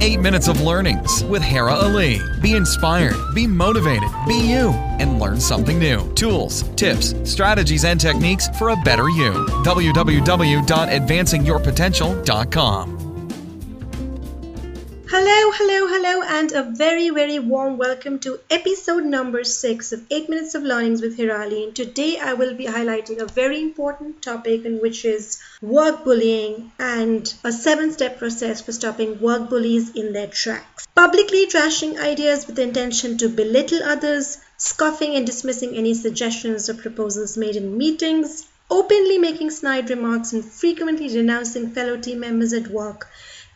8 Minutes of Learnings with Hera Ali. Be inspired, be motivated, be you, and learn something new. Tools, tips, strategies, and techniques for a better you. www.advancingyourpotential.com. Hello, hello, hello, and a very, very warm welcome to episode number six of 8 Minutes of Learnings with Hera Ali. And today I will be highlighting a very important topic, in which is work bullying and a seven step process for stopping work bullies in their tracks. Publicly trashing ideas with the intention to belittle others, scoffing and dismissing any suggestions or proposals made in meetings, openly making snide remarks, and frequently denouncing fellow team members at work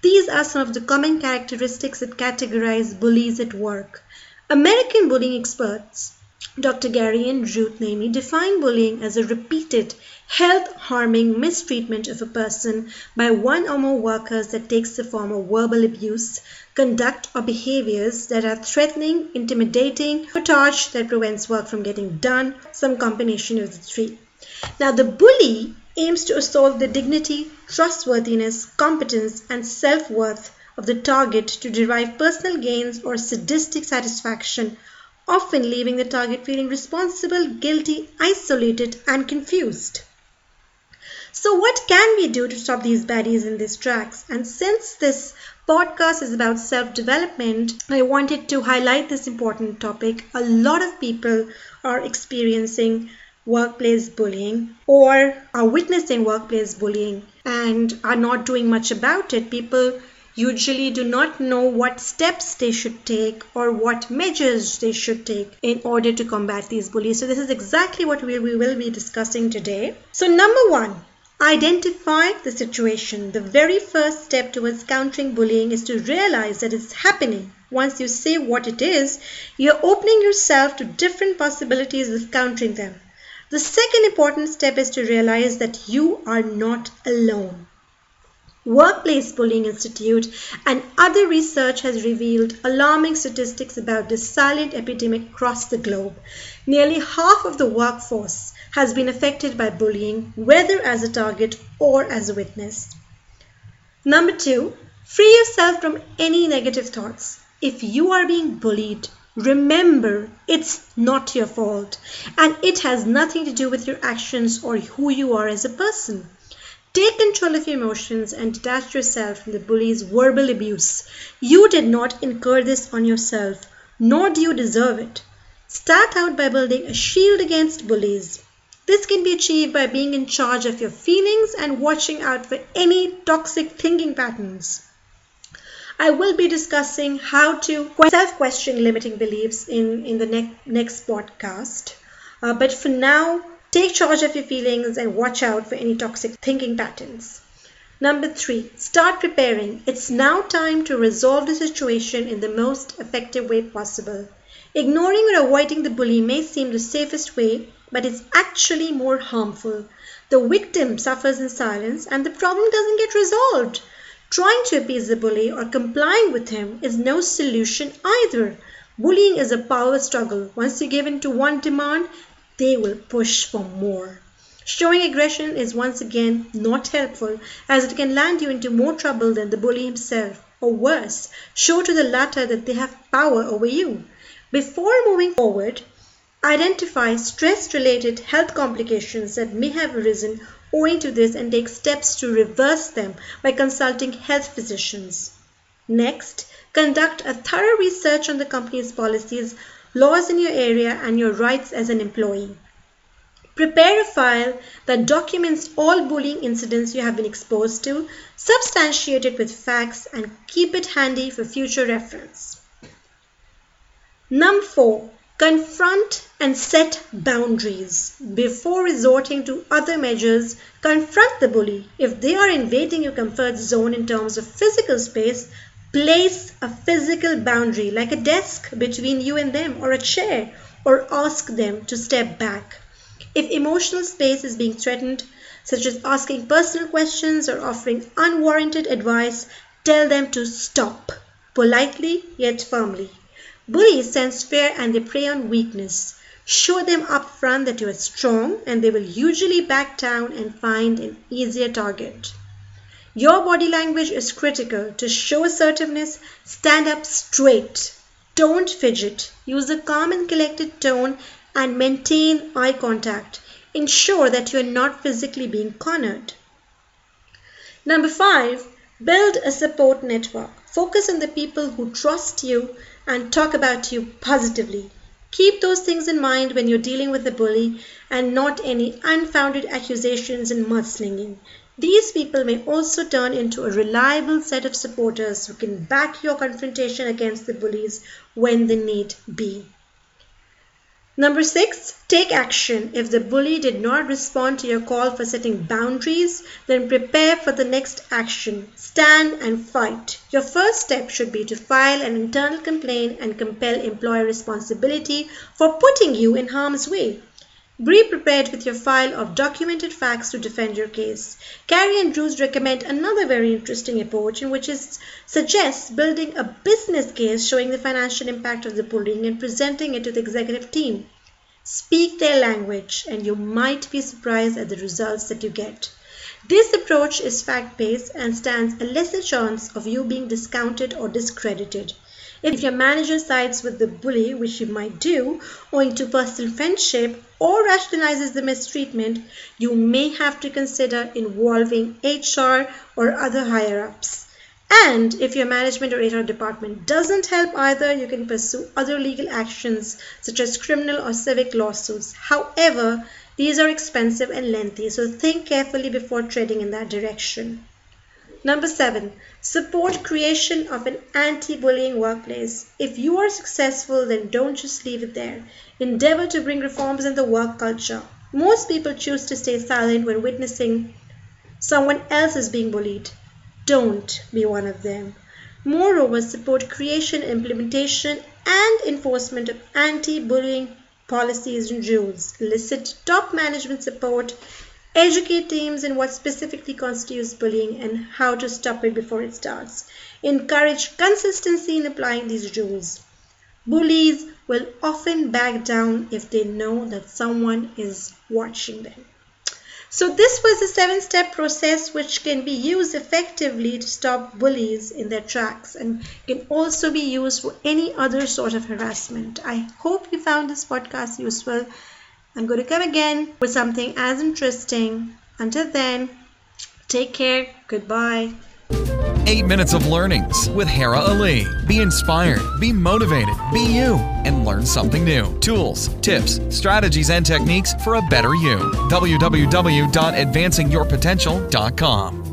these are some of the common characteristics that categorize bullies at work. American bullying experts Dr. Gary and Ruth Namie define bullying as a repeated, health harming mistreatment of a person by one or more workers that takes the form of verbal abuse, conduct or behaviors that are threatening, intimidating, or touch that prevents work from getting done, some combination of the three. Now, the bully aims to assault the dignity, trustworthiness, competence, and self worth of the target to derive personal gains or sadistic satisfaction, often leaving the target feeling responsible, guilty, isolated, and confused. So, what can we do to stop these baddies in these tracks? And since this podcast is about self development, I wanted to highlight this important topic. A lot of people are experiencing workplace bullying or are witnessing workplace bullying and are not doing much about it. People usually do not know what steps they should take or what measures they should take in order to combat these bullies. So, this is exactly what we, we will be discussing today. So, number one, identify the situation. The very first step towards countering bullying is to realize that it's happening. Once you say what it is, you're opening yourself to different possibilities of countering them. The second important step is to realize that you are not alone. Workplace Bullying Institute and other research has revealed alarming statistics about this silent epidemic across the globe. Nearly half of the workforce has been affected by bullying, whether as a target or as a witness. Number two, free yourself from any negative thoughts. If you are being bullied, Remember, it's not your fault and it has nothing to do with your actions or who you are as a person. Take control of your emotions and detach yourself from the bully's verbal abuse. You did not incur this on yourself, nor do you deserve it. Start out by building a shield against bullies. This can be achieved by being in charge of your feelings and watching out for any toxic thinking patterns. I will be discussing how to self question limiting beliefs in, in the ne- next podcast. Uh, but for now, take charge of your feelings and watch out for any toxic thinking patterns. Number three, start preparing. It's now time to resolve the situation in the most effective way possible. Ignoring or avoiding the bully may seem the safest way, but it's actually more harmful. The victim suffers in silence and the problem doesn't get resolved. Trying to appease the bully or complying with him is no solution either. Bullying is a power struggle. Once you give in to one demand, they will push for more. Showing aggression is once again not helpful as it can land you into more trouble than the bully himself. Or worse, show to the latter that they have power over you. Before moving forward, identify stress related health complications that may have arisen owing to this and take steps to reverse them by consulting health physicians. Next, conduct a thorough research on the company's policies, laws in your area, and your rights as an employee. Prepare a file that documents all bullying incidents you have been exposed to, substantiate it with facts, and keep it handy for future reference. Number 4. Confront and set boundaries. Before resorting to other measures, confront the bully. If they are invading your comfort zone in terms of physical space, place a physical boundary like a desk between you and them or a chair or ask them to step back. If emotional space is being threatened, such as asking personal questions or offering unwarranted advice, tell them to stop, politely yet firmly. Bullies sense fear and they prey on weakness. Show them up front that you are strong and they will usually back down and find an easier target. Your body language is critical. To show assertiveness, stand up straight. Don't fidget. Use a calm and collected tone and maintain eye contact. Ensure that you are not physically being cornered. Number five, build a support network. Focus on the people who trust you and talk about you positively. Keep those things in mind when you're dealing with a bully and not any unfounded accusations and mudslinging. These people may also turn into a reliable set of supporters who can back your confrontation against the bullies when the need be. Number six, take action. If the bully did not respond to your call for setting boundaries, then prepare for the next action. Stand and fight. Your first step should be to file an internal complaint and compel employer responsibility for putting you in harm's way. Be prepared with your file of documented facts to defend your case. Gary and Ruth recommend another very interesting approach in which it suggests building a business case showing the financial impact of the bullying and presenting it to the executive team. Speak their language and you might be surprised at the results that you get. This approach is fact-based and stands a lesser chance of you being discounted or discredited. If your manager sides with the bully, which you might do, owing to personal friendship, or rationalizes the mistreatment, you may have to consider involving HR or other higher ups. And if your management or HR department doesn't help either, you can pursue other legal actions such as criminal or civic lawsuits. However, these are expensive and lengthy, so think carefully before treading in that direction. Number seven, support creation of an anti-bullying workplace. If you are successful, then don't just leave it there. Endeavor to bring reforms in the work culture. Most people choose to stay silent when witnessing someone else is being bullied. Don't be one of them. Moreover, support creation, implementation, and enforcement of anti-bullying policies and rules. Elicit top management support. Educate teams in what specifically constitutes bullying and how to stop it before it starts. Encourage consistency in applying these rules. Bullies will often back down if they know that someone is watching them. So this was a seven-step process which can be used effectively to stop bullies in their tracks and can also be used for any other sort of harassment. I hope you found this podcast useful. I'm going to come again with something as interesting. Until then, take care. Goodbye. Eight minutes of learnings with Hera Ali. Be inspired, be motivated, be you, and learn something new. Tools, tips, strategies, and techniques for a better you. www.advancingyourpotential.com.